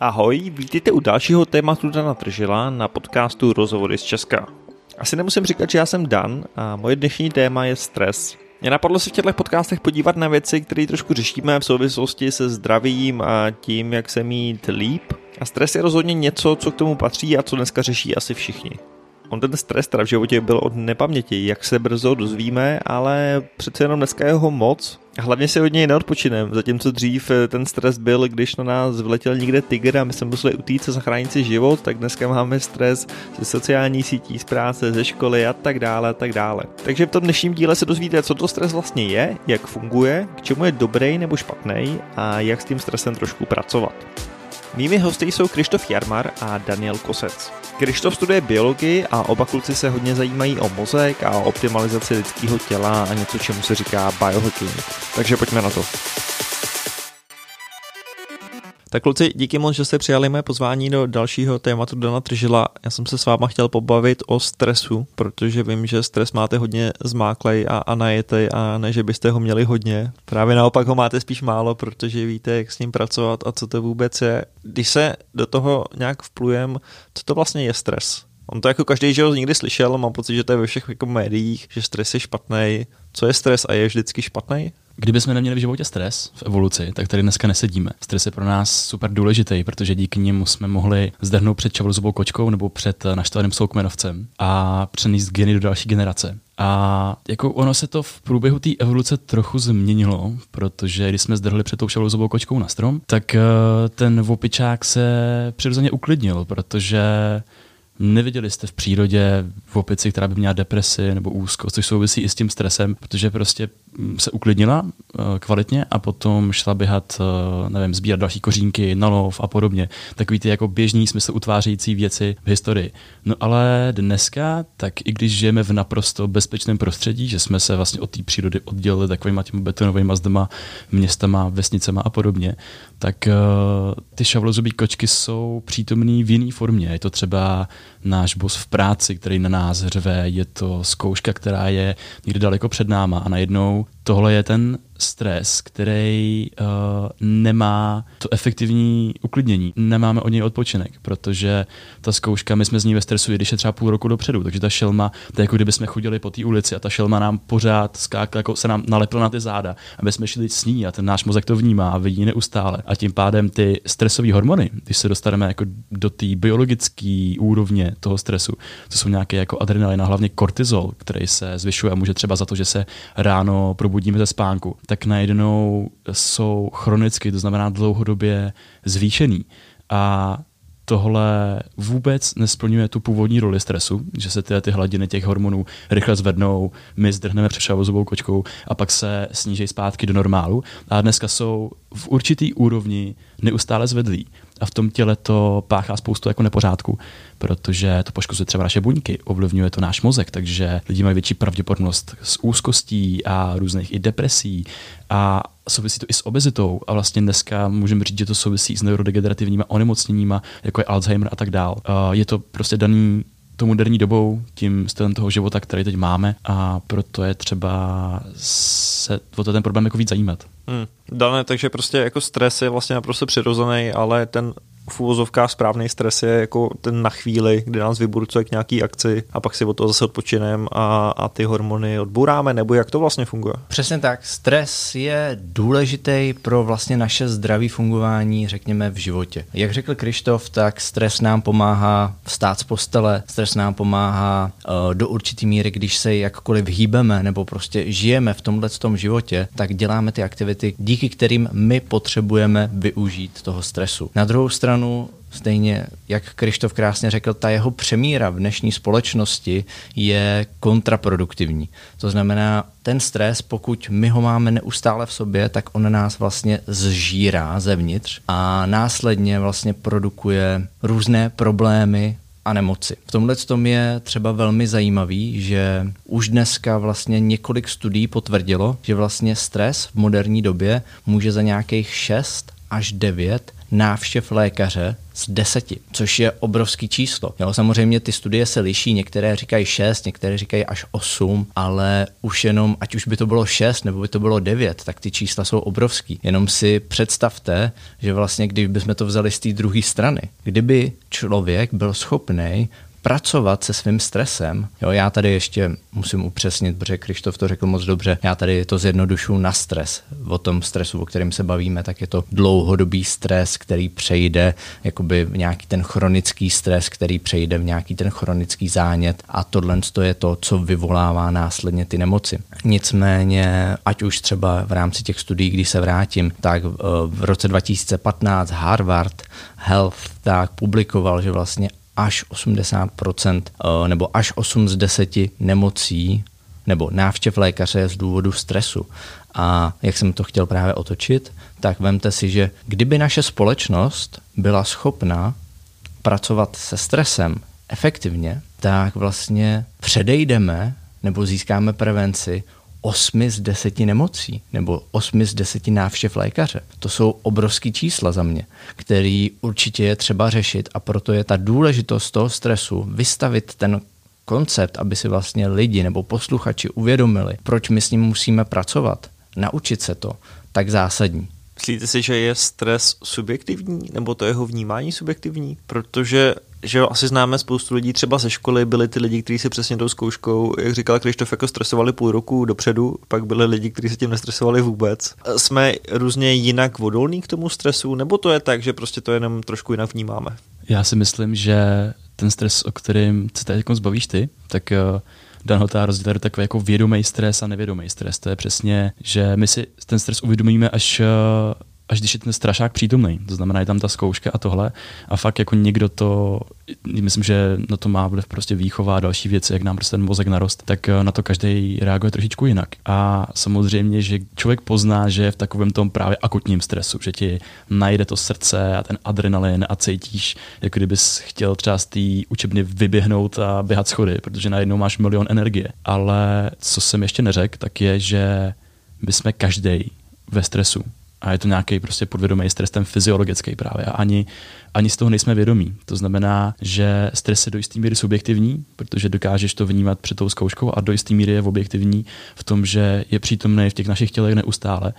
Ahoj, vítejte u dalšího tématu Dana Tržila na podcastu Rozhovory z Česka. Asi nemusím říkat, že já jsem Dan a moje dnešní téma je stres. Mě napadlo se v těchto podcastech podívat na věci, které trošku řešíme v souvislosti se zdravím a tím, jak se mít líp. A stres je rozhodně něco, co k tomu patří a co dneska řeší asi všichni. On ten stres teda v životě byl od nepaměti, jak se brzo dozvíme, ale přece jenom dneska je ho moc. Hlavně si od něj neodpočinem, zatímco dřív eh, ten stres byl, když na nás vletěl někde tygr a my jsme museli utíct a zachránit si život, tak dneska máme stres ze sociální sítí, z práce, ze školy a tak dále a tak dále. Takže v tom dnešním díle se dozvíte, co to stres vlastně je, jak funguje, k čemu je dobrý nebo špatný a jak s tím stresem trošku pracovat. Mými hosty jsou Krištof Jarmar a Daniel Kosec. Krištof studuje biologii a oba kluci se hodně zajímají o mozek a o optimalizaci lidského těla a něco, čemu se říká biohacking. Takže pojďme na to. Tak kluci, díky moc, že jste přijali mé pozvání do dalšího tématu Dana Tržila. Já jsem se s váma chtěl pobavit o stresu, protože vím, že stres máte hodně zmáklej a, a najetej a ne, že byste ho měli hodně. Právě naopak ho máte spíš málo, protože víte, jak s ním pracovat a co to vůbec je. Když se do toho nějak vplujem, co to vlastně je stres? On to jako každý, že ho někdy slyšel, mám pocit, že to je ve všech jako médiích, že stres je špatný. Co je stres a je vždycky špatný? Kdybychom neměli v životě stres v evoluci, tak tady dneska nesedíme. Stres je pro nás super důležitý, protože díky němu jsme mohli zdrhnout před čavolzovou kočkou nebo před naštvaným soukmenovcem a přenést geny do další generace. A jako ono se to v průběhu té evoluce trochu změnilo, protože když jsme zdrhli před tou šalozovou kočkou na strom, tak eh, ten vopičák se přirozeně uklidnil, protože Neviděli jste v přírodě v opici, která by měla depresi nebo úzkost, což souvisí i s tím stresem, protože prostě se uklidnila uh, kvalitně a potom šla běhat, uh, nevím, sbírat další kořínky, na lov a podobně. Takový ty jako běžný smysl utvářející věci v historii. No ale dneska, tak i když žijeme v naprosto bezpečném prostředí, že jsme se vlastně od té přírody oddělili takovýma těmi betonovými zdama, městama, vesnicema a podobně, tak uh, ty šavlozubí kočky jsou přítomný v jiné formě. Je to třeba náš bos v práci, který na nás řve, je to zkouška, která je někde daleko před náma a najednou tohle je ten stres, který uh, nemá to efektivní uklidnění. Nemáme od něj odpočinek, protože ta zkouška, my jsme z ní ve stresu, když je třeba půl roku dopředu, takže ta šelma, to je jako kdyby jsme chodili po té ulici a ta šelma nám pořád skákala, jako se nám nalepila na ty záda, aby jsme šli s ní a ten náš mozek to vnímá a vidí neustále. A tím pádem ty stresové hormony, když se dostaneme jako do té biologické úrovně toho stresu, to jsou nějaké jako adrenalin a hlavně kortizol, který se zvyšuje a může třeba za to, že se ráno probudíme ze spánku, tak najednou jsou chronicky, to znamená dlouhodobě zvýšený. A tohle vůbec nesplňuje tu původní roli stresu, že se ty, ty hladiny těch hormonů rychle zvednou, my zdrhneme přešavozovou kočkou a pak se sníží zpátky do normálu. A dneska jsou v určitý úrovni neustále zvedlí a v tom těle to páchá spoustu jako nepořádku, protože to poškozuje třeba naše buňky, ovlivňuje to náš mozek, takže lidi mají větší pravděpodobnost s úzkostí a různých i depresí a souvisí to i s obezitou a vlastně dneska můžeme říct, že to souvisí s neurodegenerativníma onemocněníma, jako je Alzheimer a tak dál. Je to prostě daný tou moderní dobou, tím stylem toho života, který teď máme a proto je třeba se o ten problém jako víc zajímat. Hmm. Dané, takže prostě jako stres je vlastně naprosto přirozený, ale ten v úvozovkách správný stres je jako ten na chvíli, kdy nás vyburcuje k nějaký akci a pak si od toho zase odpočinem a, a ty hormony odbouráme, nebo jak to vlastně funguje? Přesně tak. Stres je důležitý pro vlastně naše zdraví fungování, řekněme, v životě. Jak řekl Krištof, tak stres nám pomáhá vstát z postele, stres nám pomáhá uh, do určitý míry, když se jakkoliv hýbeme nebo prostě žijeme v tomhle tom životě, tak děláme ty aktivity, díky kterým my potřebujeme využít toho stresu. Na druhou stranu stranu, stejně jak Krištof krásně řekl, ta jeho přemíra v dnešní společnosti je kontraproduktivní. To znamená, ten stres, pokud my ho máme neustále v sobě, tak on nás vlastně zžírá zevnitř a následně vlastně produkuje různé problémy a nemoci. V tomhle tom je třeba velmi zajímavý, že už dneska vlastně několik studií potvrdilo, že vlastně stres v moderní době může za nějakých 6 až 9 návštěv lékaře z deseti, což je obrovský číslo. Jo, samozřejmě ty studie se liší, některé říkají 6, některé říkají až 8, ale už jenom, ať už by to bylo 6 nebo by to bylo 9, tak ty čísla jsou obrovský. Jenom si představte, že vlastně kdybychom to vzali z té druhé strany, kdyby člověk byl schopný pracovat se svým stresem. Jo, já tady ještě musím upřesnit, protože Krištof to řekl moc dobře, já tady to zjednodušu na stres. O tom stresu, o kterém se bavíme, tak je to dlouhodobý stres, který přejde, jakoby nějaký ten chronický stres, který přejde v nějaký ten chronický zánět a tohle je to, co vyvolává následně ty nemoci. Nicméně, ať už třeba v rámci těch studií, když se vrátím, tak v roce 2015 Harvard Health tak publikoval, že vlastně až 80% eh, nebo až 8 z 10 nemocí nebo návštěv lékaře z důvodu stresu. A jak jsem to chtěl právě otočit, tak vemte si, že kdyby naše společnost byla schopna pracovat se stresem efektivně, tak vlastně předejdeme nebo získáme prevenci 8 z 10 nemocí nebo 8 z 10 návštěv lékaře. To jsou obrovský čísla za mě, který určitě je třeba řešit a proto je ta důležitost toho stresu vystavit ten koncept, aby si vlastně lidi nebo posluchači uvědomili, proč my s ním musíme pracovat, naučit se to, tak zásadní. Myslíte si, že je stres subjektivní, nebo to jeho vnímání subjektivní? Protože že jo, asi známe spoustu lidí třeba ze školy, byli ty lidi, kteří se přesně tou zkouškou, jak říkal Krištof, jako stresovali půl roku dopředu, pak byli lidi, kteří se tím nestresovali vůbec. Jsme různě jinak odolní k tomu stresu, nebo to je tak, že prostě to jenom trošku jinak vnímáme? Já si myslím, že ten stres, o kterým se teď zbavíš ty, tak eh, Dan ho rozdělil takový jako vědomý stres a nevědomý stres. To je přesně, že my si ten stres uvědomíme až eh, až když je ten strašák přítomný. To znamená, je tam ta zkouška a tohle. A fakt jako někdo to, myslím, že na to má vliv prostě výchova a další věci, jak nám prostě ten mozek narost, tak eh, na to každý reaguje trošičku jinak. A samozřejmě, že člověk pozná, že je v takovém tom právě akutním stresu, že ti najde to srdce a ten adrenalin a cítíš, jako kdybys chtěl třeba z té učebny vyběhnout a běhat schody, protože najednou máš milion energie. Ale co jsem ještě neřekl, tak je, že my jsme každý ve stresu a je to nějaký prostě podvědomý stres, ten fyziologický právě. A ani, ani z toho nejsme vědomí. To znamená, že stres je do jisté míry subjektivní, protože dokážeš to vnímat před tou zkouškou a do jisté míry je objektivní v tom, že je přítomný v těch našich tělech neustále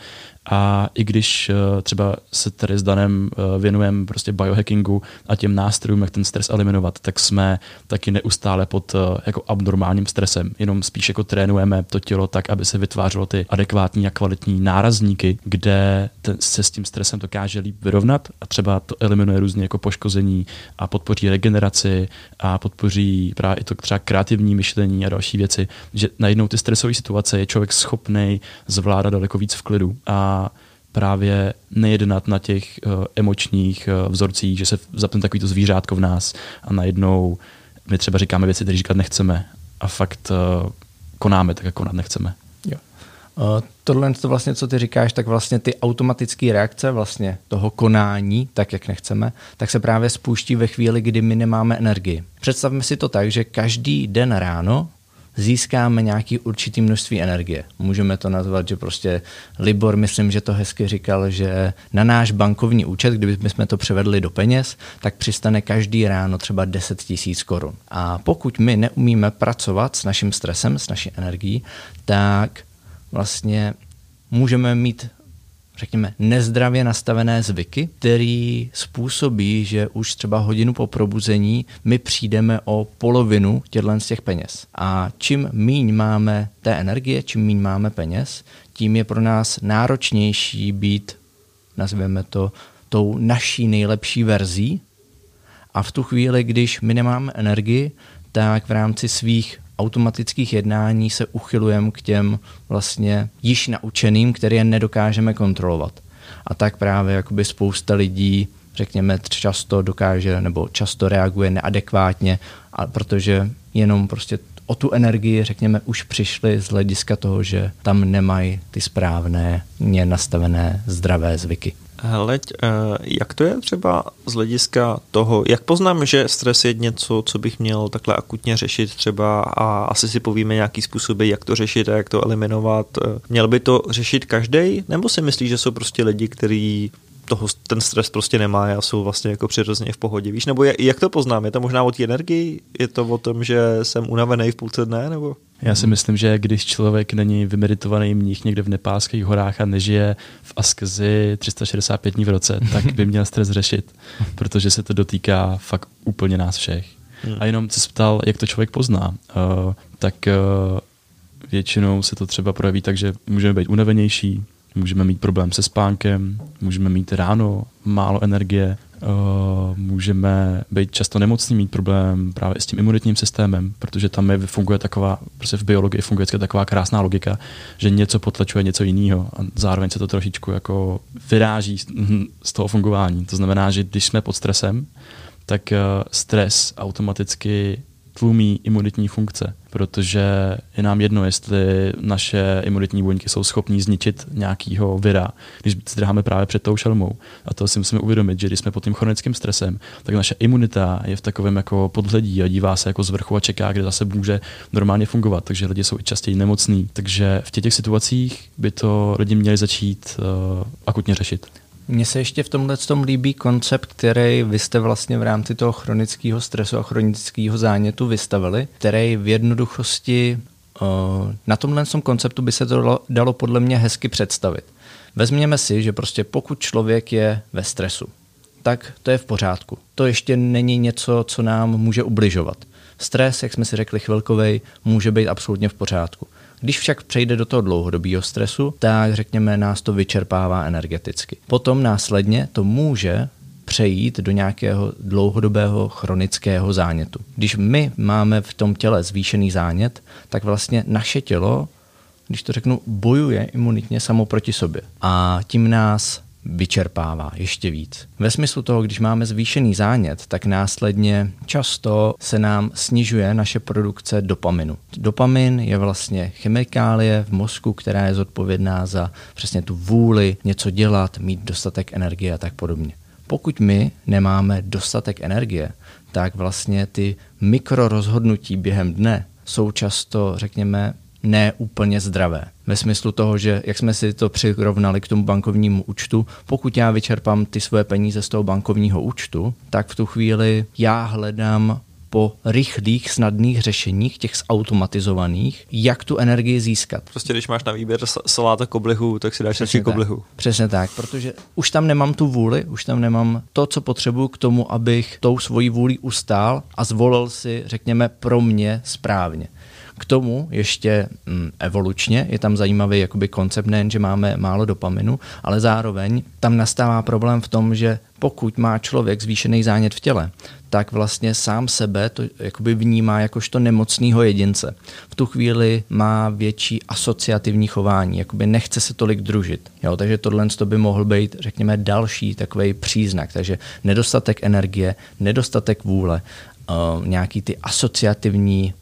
a i když uh, třeba se tady s Danem uh, věnujeme prostě biohackingu a těm nástrojům, jak ten stres eliminovat, tak jsme taky neustále pod uh, jako abnormálním stresem. Jenom spíš jako trénujeme to tělo tak, aby se vytvářelo ty adekvátní a kvalitní nárazníky, kde ten, se s tím stresem dokáže líp vyrovnat a třeba to eliminuje různě jako poškození a podpoří regeneraci a podpoří právě i to třeba kreativní myšlení a další věci, že najednou ty stresové situace je člověk schopný zvládat daleko víc v klidu a právě nejednat na těch uh, emočních uh, vzorcích, že se zapne takovýto zvířátko v nás a najednou my třeba říkáme věci, které říkat nechceme a fakt uh, konáme tak, jak konat nechceme. Uh, tohle, to vlastně, co ty říkáš, tak vlastně ty automatické reakce vlastně toho konání, tak jak nechceme, tak se právě spouští ve chvíli, kdy my nemáme energii. Představme si to tak, že každý den ráno získáme nějaký určitý množství energie. Můžeme to nazvat, že prostě Libor, myslím, že to hezky říkal, že na náš bankovní účet, kdybychom to převedli do peněz, tak přistane každý ráno třeba 10 tisíc korun. A pokud my neumíme pracovat s naším stresem, s naší energií, tak vlastně můžeme mít řekněme, nezdravě nastavené zvyky, který způsobí, že už třeba hodinu po probuzení my přijdeme o polovinu těchto z těch peněz. A čím míň máme té energie, čím míň máme peněz, tím je pro nás náročnější být, nazveme to, tou naší nejlepší verzí. A v tu chvíli, když my nemáme energii, tak v rámci svých automatických jednání se uchylujeme k těm vlastně již naučeným, které nedokážeme kontrolovat. A tak právě jakoby spousta lidí, řekněme, často dokáže nebo často reaguje neadekvátně, a protože jenom prostě o tu energii, řekněme, už přišli z hlediska toho, že tam nemají ty správné, nastavené zdravé zvyky. Hleď, eh, jak to je třeba z hlediska toho, jak poznám, že stres je něco, co bych měl takhle akutně řešit třeba a asi si povíme nějaký způsoby, jak to řešit a jak to eliminovat. Eh, měl by to řešit každý, nebo si myslíš, že jsou prostě lidi, kteří toho ten stres prostě nemá a jsou vlastně jako přirozeně v pohodě. Víš, nebo jak to poznám? Je to možná o té energii? Je to o tom, že jsem unavený v půlce dne? Nebo? Já si myslím, že když člověk není vymeditovaný mních někde v nepálských horách a nežije v askezi 365 dní v roce, tak by měl stres řešit, protože se to dotýká fakt úplně nás všech. Hmm. A jenom se ptal, jak to člověk pozná. Uh, tak uh, většinou se to třeba projeví tak, že můžeme být unavenější, můžeme mít problém se spánkem, můžeme mít ráno málo energie, Uh, můžeme být často nemocní, mít problém právě s tím imunitním systémem, protože tam je, funguje taková, prostě v biologii funguje taková krásná logika, že něco potlačuje něco jiného a zároveň se to trošičku jako vyráží z toho fungování. To znamená, že když jsme pod stresem, tak uh, stres automaticky tlumí imunitní funkce, protože je nám jedno, jestli naše imunitní buňky jsou schopní zničit nějakýho vira, když zdráháme právě před tou šelmou. A to si musíme uvědomit, že když jsme pod tím chronickým stresem, tak naše imunita je v takovém jako podhledí a dívá se jako z vrchu a čeká, kde zase může normálně fungovat. Takže lidi jsou i častěji nemocní. Takže v těch, těch situacích by to lidi měli začít uh, akutně řešit. Mně se ještě v tomhle tom líbí koncept, který vy jste vlastně v rámci toho chronického stresu a chronického zánětu vystavili, který v jednoduchosti uh, na tomhle tom konceptu by se to dalo, dalo podle mě hezky představit. Vezměme si, že prostě pokud člověk je ve stresu, tak to je v pořádku. To ještě není něco, co nám může ubližovat. Stres, jak jsme si řekli chvilkovej, může být absolutně v pořádku. Když však přejde do toho dlouhodobého stresu, tak řekněme, nás to vyčerpává energeticky. Potom následně to může přejít do nějakého dlouhodobého chronického zánětu. Když my máme v tom těle zvýšený zánět, tak vlastně naše tělo, když to řeknu, bojuje imunitně samo proti sobě. A tím nás vyčerpává ještě víc. Ve smyslu toho, když máme zvýšený zánět, tak následně často se nám snižuje naše produkce dopaminu. Dopamin je vlastně chemikálie v mozku, která je zodpovědná za přesně tu vůli něco dělat, mít dostatek energie a tak podobně. Pokud my nemáme dostatek energie, tak vlastně ty mikrorozhodnutí během dne jsou často, řekněme, ne úplně zdravé. Ve smyslu toho, že jak jsme si to přirovnali k tomu bankovnímu účtu, pokud já vyčerpám ty svoje peníze z toho bankovního účtu, tak v tu chvíli já hledám po rychlých, snadných řešeních, těch zautomatizovaných, jak tu energii získat. Prostě když máš na výběr saláta koblihu, tak si dáš radši koblihu. Přesně tak, protože už tam nemám tu vůli, už tam nemám to, co potřebuju k tomu, abych tou svojí vůli ustál a zvolil si, řekněme, pro mě správně. K tomu ještě mm, evolučně je tam zajímavý jakoby koncept, nejen, že máme málo dopaminu, ale zároveň tam nastává problém v tom, že pokud má člověk zvýšený zánět v těle, tak vlastně sám sebe to jakoby vnímá jakožto nemocného jedince. V tu chvíli má větší asociativní chování, jakoby nechce se tolik družit. Jo, takže tohle by mohl být, řekněme, další takový příznak. Takže nedostatek energie, nedostatek vůle, uh, nějaký ty asociativní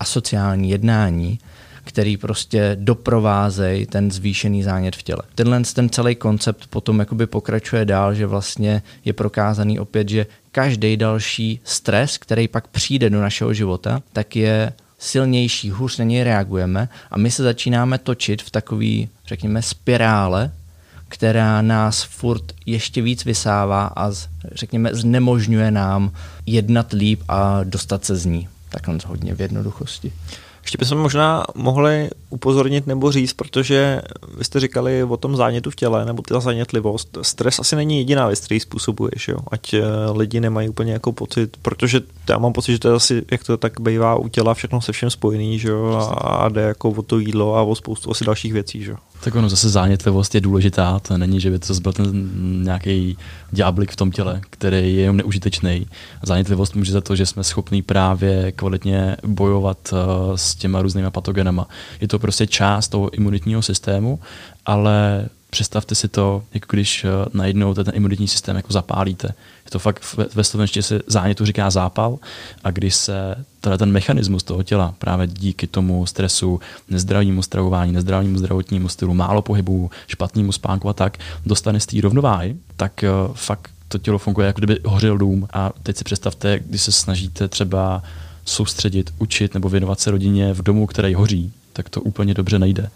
asociální jednání, který prostě doprovázejí ten zvýšený zánět v těle. Tenhle ten celý koncept potom jakoby pokračuje dál, že vlastně je prokázaný opět, že každý další stres, který pak přijde do našeho života, tak je silnější, hůř na něj reagujeme a my se začínáme točit v takový, řekněme, spirále, která nás furt ještě víc vysává a řekněme znemožňuje nám jednat líp a dostat se z ní. Takhle hodně v jednoduchosti. Ještě bychom možná mohli upozornit nebo říct, protože vy jste říkali o tom zánětu v těle, nebo ta zánětlivost. Stres asi není jediná věc, který způsobuješ, jo? ať eh, lidi nemají úplně jako pocit, protože já mám pocit, že to je asi, jak to tak bývá u těla, všechno se všem spojený, že jo? a jde jako o to jídlo a o spoustu asi dalších věcí. Že jo? Tak ono zase zánětlivost je důležitá, to není, že by to byl ten nějaký ďáblik v tom těle, který je jenom neužitečný. Zánětlivost může za to, že jsme schopní právě kvalitně bojovat uh, s těma různýma patogenama. Je to prostě část toho imunitního systému, ale představte si to, jako když uh, najednou ten imunitní systém jako zapálíte. Je to fakt ve, ve slovenštině se zánětu říká zápal a když se teda ten mechanismus toho těla právě díky tomu stresu, nezdravému stravování, nezdravému zdravotnímu stylu, málo pohybu, špatnému spánku a tak, dostane z té rovnováhy, tak uh, fakt to tělo funguje, jako kdyby hořel dům. A teď si představte, když se snažíte třeba soustředit, učit nebo věnovat se rodině v domu, který hoří, tak to úplně dobře nejde.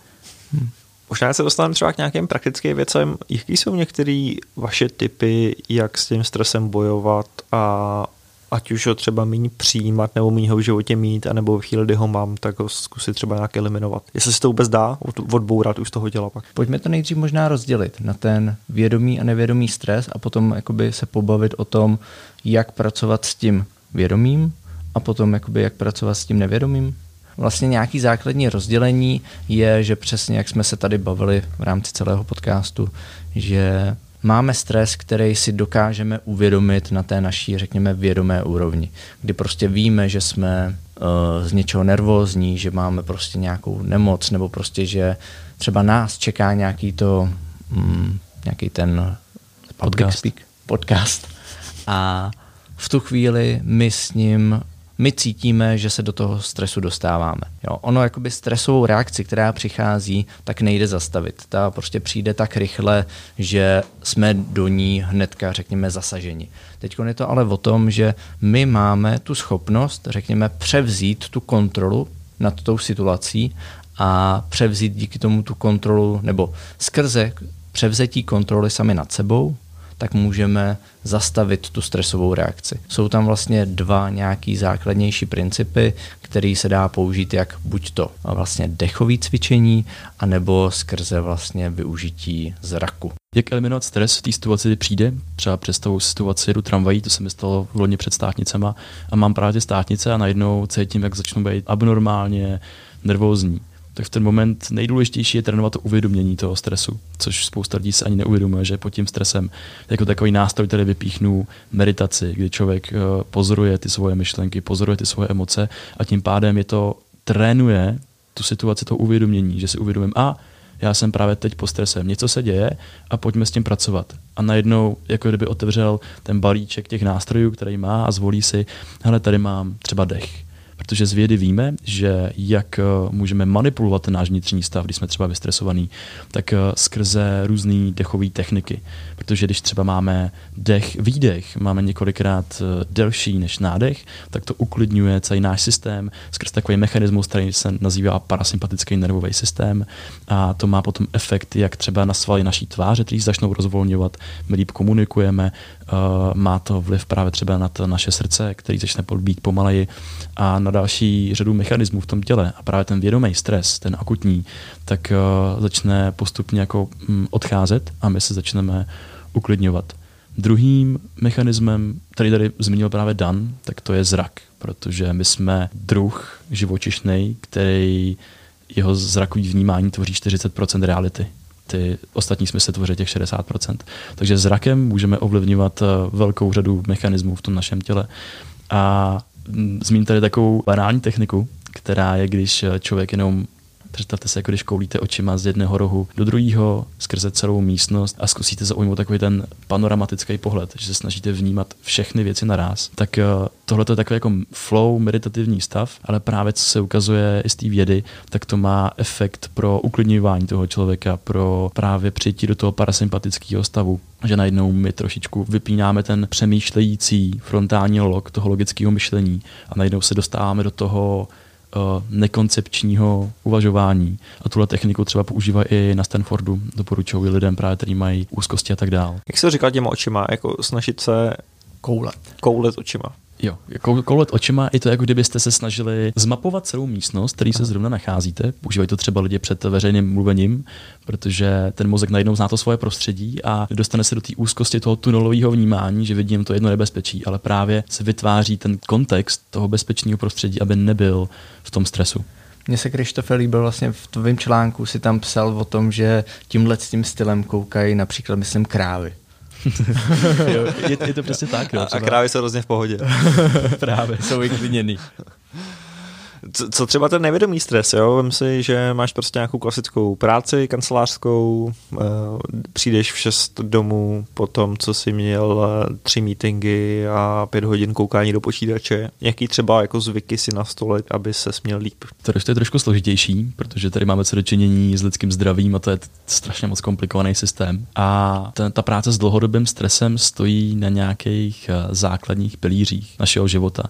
Hmm. Možná se dostaneme třeba k nějakým praktickým věcem. Jaký jsou některé vaše typy, jak s tím stresem bojovat a ať už ho třeba méně přijímat nebo méně ho v životě mít, anebo v chvíli, kdy ho mám, tak ho zkusit třeba nějak eliminovat. Jestli se to vůbec dá, odbourat už toho děla pak. Pojďme to nejdřív možná rozdělit na ten vědomý a nevědomý stres a potom jakoby se pobavit o tom, jak pracovat s tím vědomým a potom jakoby jak pracovat s tím nevědomým. Vlastně nějaký základní rozdělení je, že přesně jak jsme se tady bavili v rámci celého podcastu, že máme stres, který si dokážeme uvědomit na té naší, řekněme, vědomé úrovni, kdy prostě víme, že jsme uh, z něčeho nervózní, že máme prostě nějakou nemoc, nebo prostě, že třeba nás čeká nějaký to, um, nějaký ten podcast. Speak, podcast. A v tu chvíli my s ním my cítíme, že se do toho stresu dostáváme. Jo, ono jakoby stresovou reakci, která přichází, tak nejde zastavit. Ta prostě přijde tak rychle, že jsme do ní hnedka, řekněme, zasaženi. Teď je to ale o tom, že my máme tu schopnost, řekněme, převzít tu kontrolu nad tou situací a převzít díky tomu tu kontrolu, nebo skrze převzetí kontroly sami nad sebou, tak můžeme zastavit tu stresovou reakci. Jsou tam vlastně dva nějaký základnější principy, který se dá použít jak buď to vlastně dechový cvičení, anebo skrze vlastně využití zraku. Jak eliminovat stres v té situaci, kdy přijde? Třeba představu situaci, jedu tramvají, to se mi stalo v loni před státnicema a mám právě státnice a najednou cítím, jak začnu být abnormálně nervózní tak v ten moment nejdůležitější je trénovat to uvědomění toho stresu, což spousta lidí se ani neuvědomuje, že pod tím stresem jako takový nástroj, který vypíchnu meditaci, kdy člověk eh, pozoruje ty svoje myšlenky, pozoruje ty svoje emoce a tím pádem je to trénuje tu situaci toho uvědomění, že si uvědomím, a já jsem právě teď pod stresem, něco se děje a pojďme s tím pracovat. A najednou, jako kdyby otevřel ten balíček těch nástrojů, který má a zvolí si, hele, tady mám třeba dech Protože z vědy víme, že jak eh, můžeme manipulovat ten náš vnitřní stav, když jsme třeba vystresovaný, tak eh, skrze různé dechové techniky. Protože když třeba máme dech, výdech, máme několikrát eh, delší než nádech, tak to uklidňuje celý náš systém skrz takový mechanismus, který se nazývá parasympatický nervový systém a to má potom efekt, jak třeba na svaly naší tváře, který začnou rozvolňovat, my líp komunikujeme, má to vliv právě třeba na to naše srdce, který začne být pomaleji a na další řadu mechanismů v tom těle a právě ten vědomý stres, ten akutní, tak uh, začne postupně jako um, odcházet a my se začneme uklidňovat. Druhým mechanismem, který tady zmínil právě Dan, tak to je zrak, protože my jsme druh živočišný, který jeho zrakový vnímání tvoří 40% reality. Ty ostatní smysly tvoří těch 60%. Takže zrakem můžeme ovlivňovat eh, velkou řadu mechanismů v tom našem těle. A zmíním tady takovou banální techniku, která je, když člověk jenom Představte si, jako když koulíte očima z jedného rohu do druhého skrze celou místnost a zkusíte zaujmout takový ten panoramatický pohled, že se snažíte vnímat všechny věci naraz. Tak eh, tohle je takový jako flow, meditativní stav, ale právě co se ukazuje i z té vědy, tak to má efekt pro uklidňování toho člověka, pro právě přijítí do toho parasympatického stavu že najednou my trošičku vypínáme ten přemýšlející frontální log toho logického myšlení a najednou se dostáváme do toho nekoncepčního uvažování. A tuhle techniku třeba používají i na Stanfordu, doporučují lidem právě, kteří mají úzkosti a tak dál. Jak se říkal těma očima, jako snažit se koulet. Koulet očima. Jo, jako koulet očima i to, jako kdybyste se snažili zmapovat celou místnost, který se zrovna nacházíte. Používají to třeba lidi před veřejným mluvením, protože ten mozek najednou zná to svoje prostředí a dostane se do té úzkosti toho tunelového vnímání, že vidím to jedno nebezpečí, ale právě se vytváří ten kontext toho bezpečného prostředí, aby nebyl v tom stresu. Mně se Krištofe líbil vlastně v tvém článku, si tam psal o tom, že tímhle s tím stylem koukají například, myslím, krávy. jo, je, je to přesně tak. Jo, a, a krávy jsou hrozně v pohodě. Právě, jsou vyklidněný. Co, co třeba ten nevědomý stres, jo? Vem si, že máš prostě nějakou klasickou práci kancelářskou, uh, přijdeš v 6 domů po tom, co jsi měl uh, tři meetingy a pět hodin koukání do počítače. Jaký třeba jako zvyky si nastolit, aby se směl líp? To je trošku složitější, protože tady máme co dočinění s lidským zdravím a to je strašně moc komplikovaný systém. A ta, ta práce s dlouhodobým stresem stojí na nějakých uh, základních pilířích našeho života.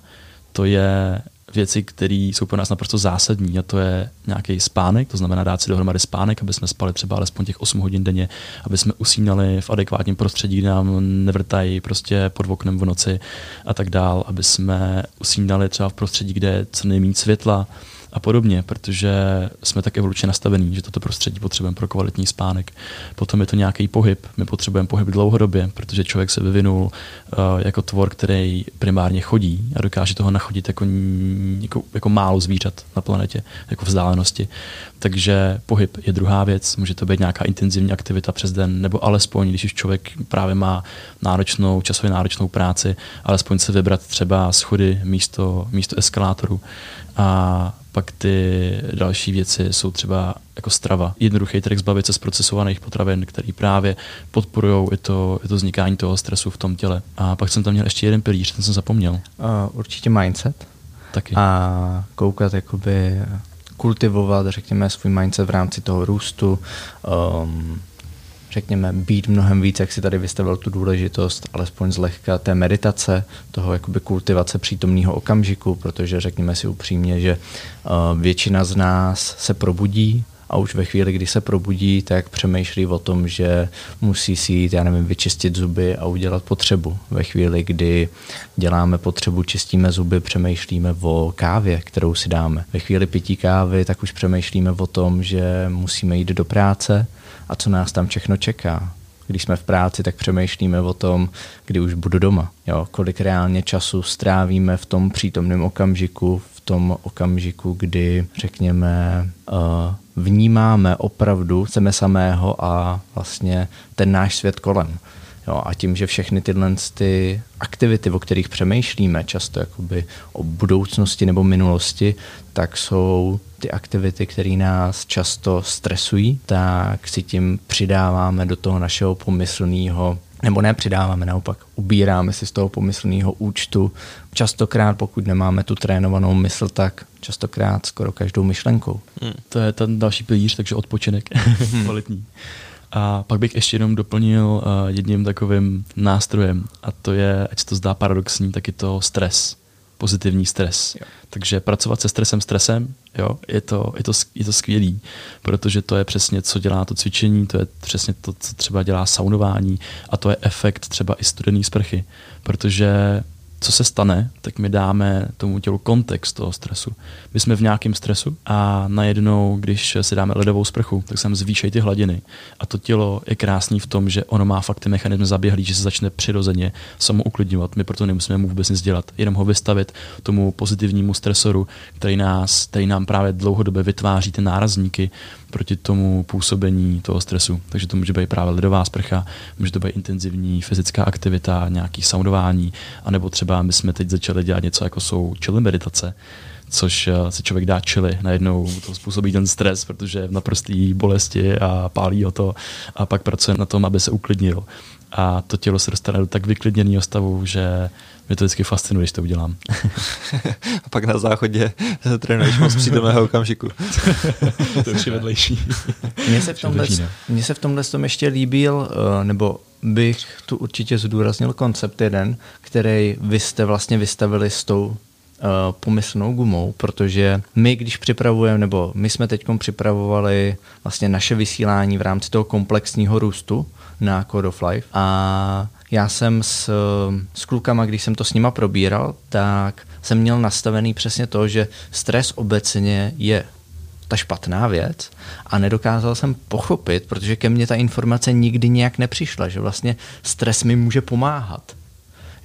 To je věci, které jsou pro nás naprosto zásadní a to je nějaký spánek, to znamená dát si dohromady spánek, aby jsme spali třeba alespoň těch 8 hodin denně, aby jsme usínali v adekvátním prostředí, kde nám nevrtají prostě pod oknem v noci a tak dál, aby jsme usínali třeba v prostředí, kde je co nejméně světla, a podobně, protože jsme tak evolučně nastavení, že toto prostředí potřebujeme pro kvalitní spánek. Potom je to nějaký pohyb. My potřebujeme pohyb dlouhodobě, protože člověk se vyvinul uh, jako tvor, který primárně chodí a dokáže toho nachodit jako, jako, jako málo zvířat na planetě, jako vzdálenosti. Takže pohyb je druhá věc. Může to být nějaká intenzivní aktivita přes den, nebo alespoň, když už člověk právě má náročnou, časově náročnou práci, alespoň se vybrat třeba schody místo, místo eskalátoru. A pak ty další věci jsou třeba jako strava. Jednoduchý trik zbavit se z procesovaných potravin, který právě podporují i to, i to vznikání toho stresu v tom těle. A pak jsem tam měl ještě jeden pilíř, ten jsem zapomněl. Uh, určitě mindset. Taky. A koukat jakoby kultivovat, řekněme, svůj mindset v rámci toho růstu, um, řekněme, být mnohem víc, jak si tady vystavil tu důležitost, alespoň zlehka té meditace, toho jakoby kultivace přítomného okamžiku, protože řekněme si upřímně, že uh, většina z nás se probudí a už ve chvíli, kdy se probudí, tak přemýšlí o tom, že musí si jít, já nevím, vyčistit zuby a udělat potřebu. Ve chvíli, kdy děláme potřebu, čistíme zuby, přemýšlíme o kávě, kterou si dáme. Ve chvíli pití kávy, tak už přemýšlíme o tom, že musíme jít do práce, a co nás tam všechno čeká. Když jsme v práci, tak přemýšlíme o tom, kdy už budu doma. Jo, kolik reálně času strávíme v tom přítomném okamžiku, v tom okamžiku, kdy, řekněme, uh, vnímáme opravdu sebe samého a vlastně ten náš svět kolem. Jo, a tím, že všechny tyhle ty aktivity, o kterých přemýšlíme, často jakoby o budoucnosti nebo minulosti, tak jsou ty aktivity, které nás často stresují, tak si tím přidáváme do toho našeho pomyslného nebo ne přidáváme, naopak ubíráme si z toho pomyslného účtu. Častokrát, pokud nemáme tu trénovanou mysl, tak častokrát skoro každou myšlenkou. Hmm. To je ten další pilíř, takže odpočinek kvalitní. A pak bych ještě jenom doplnil uh, jedním takovým nástrojem, a to je, ať se to zdá paradoxní, tak je to stres, pozitivní stres. Jo. Takže pracovat se stresem, stresem, jo, je to, je to, je to skvělý, protože to je přesně, co dělá to cvičení, to je přesně to, co třeba dělá saunování a to je efekt třeba i studený sprchy, protože co se stane, tak my dáme tomu tělu kontext toho stresu. My jsme v nějakém stresu a najednou, když si dáme ledovou sprchu, tak se tam zvýšejí ty hladiny. A to tělo je krásný v tom, že ono má fakt ty mechanizmy zaběhlý, že se začne přirozeně samo uklidňovat. My proto nemusíme mu vůbec nic dělat, jenom ho vystavit tomu pozitivnímu stresoru, který, nás, který nám právě dlouhodobě vytváří ty nárazníky proti tomu působení toho stresu. Takže to může být právě ledová sprcha, může to být intenzivní fyzická aktivita, nějaký soundování, anebo třeba my jsme teď začali dělat něco, jako jsou chili meditace, což eh, se člověk dá čili, najednou to způsobí ten stres, protože je v naprostý bolesti a pálí ho to a pak pracuje na tom, aby se uklidnil. A to tělo se dostane do tak vyklidněného stavu, že mě to vždycky fascinuje, když to udělám. a pak na záchodě trénuješ moc přítomného okamžiku. to už je vedlejší. Mně se v tomhle, mně se v tomhle tom ještě líbil, eh, nebo bych tu určitě zdůraznil koncept jeden, který vy jste vlastně vystavili s tou pomyslnou gumou, protože my, když připravujeme, nebo my jsme teď připravovali vlastně naše vysílání v rámci toho komplexního růstu na Code of Life a já jsem s, s klukama, když jsem to s nima probíral, tak jsem měl nastavený přesně to, že stres obecně je ta špatná věc a nedokázal jsem pochopit, protože ke mně ta informace nikdy nějak nepřišla, že vlastně stres mi může pomáhat.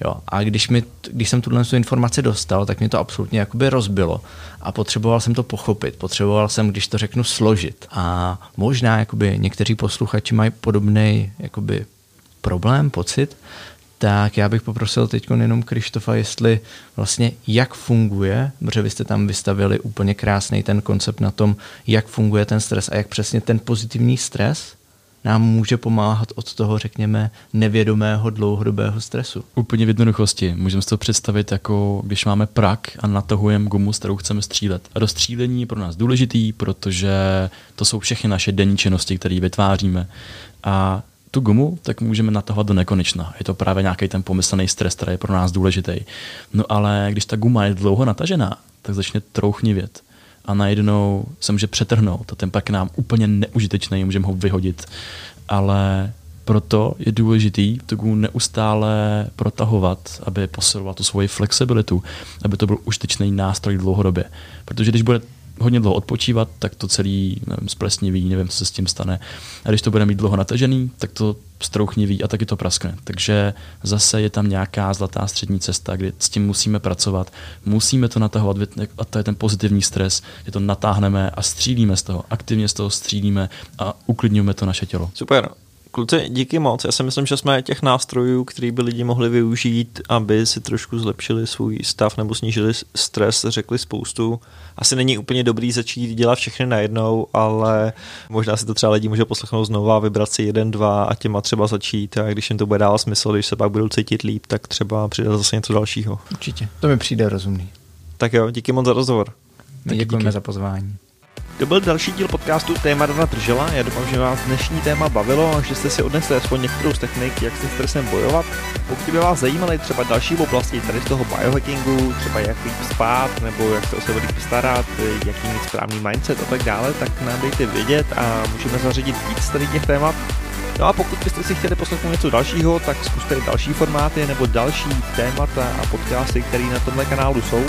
Jo, a když, mi, když jsem tuhle informaci dostal, tak mě to absolutně jakoby rozbilo. A potřeboval jsem to pochopit, potřeboval jsem, když to řeknu, složit. A možná jakoby někteří posluchači mají podobný jakoby problém, pocit, tak já bych poprosil teď jenom Krištofa, jestli vlastně jak funguje, protože vy jste tam vystavili úplně krásný ten koncept na tom, jak funguje ten stres a jak přesně ten pozitivní stres nám může pomáhat od toho, řekněme, nevědomého dlouhodobého stresu. Úplně v jednoduchosti. Můžeme si to představit jako, když máme prak a natahujeme gumu, s kterou chceme střílet. A dostřílení je pro nás důležitý, protože to jsou všechny naše denní činnosti, které vytváříme. A tu gumu, tak můžeme natahovat do nekonečna. Je to právě nějaký ten pomyslný stres, který je pro nás důležitý. No ale když ta guma je dlouho natažená, tak začne trouchnivět a najednou se může přetrhnout a ten pak nám úplně neužitečný, můžeme ho vyhodit. Ale proto je důležitý tu neustále protahovat, aby posiloval tu svoji flexibilitu, aby to byl užitečný nástroj dlouhodobě. Protože když bude hodně dlouho odpočívat, tak to celý nevím, splesniví, nevím, co se s tím stane. A když to bude mít dlouho natažený, tak to strouchnivý a taky to praskne. Takže zase je tam nějaká zlatá střední cesta, kdy s tím musíme pracovat, musíme to natahovat a to je ten pozitivní stres, že to natáhneme a střílíme z toho, aktivně z toho střílíme a uklidňujeme to naše tělo. Super. Kluci, díky moc. Já si myslím, že jsme těch nástrojů, který by lidi mohli využít, aby si trošku zlepšili svůj stav nebo snížili stres, řekli spoustu. Asi není úplně dobrý začít dělat všechny najednou, ale možná si to třeba lidi může poslechnout znovu a vybrat si jeden, dva a těma třeba začít. A když jim to bude dávat smysl, když se pak budou cítit líp, tak třeba přijde zase něco dalšího. Určitě. To mi přijde rozumný. Tak jo, díky moc za rozhovor. My děkujeme za pozvání. To byl další díl podcastu Téma Dana Tržela. Já doufám, že vás dnešní téma bavilo a že jste si odnesli aspoň některou z technik, jak se stresem bojovat. Pokud by vás zajímaly třeba další oblasti tady z toho biohackingu, třeba jak líp spát, nebo jak se o sebe líp starat, jaký mít správný mindset a tak dále, tak nám dejte vědět a můžeme zařadit víc tady těch témat. No a pokud byste si chtěli poslechnout něco dalšího, tak zkuste i další formáty nebo další témata a podcasty, které na tomhle kanálu jsou.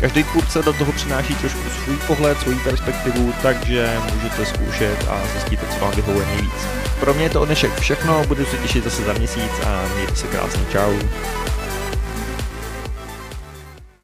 Každý tvůrce do toho přináší trošku svůj pohled, svou perspektivu, takže můžete zkoušet a zjistíte, co vám vyhovuje nejvíc. Pro mě je to dnešek všechno, budu se těšit zase za měsíc a mějte se krásně, čau.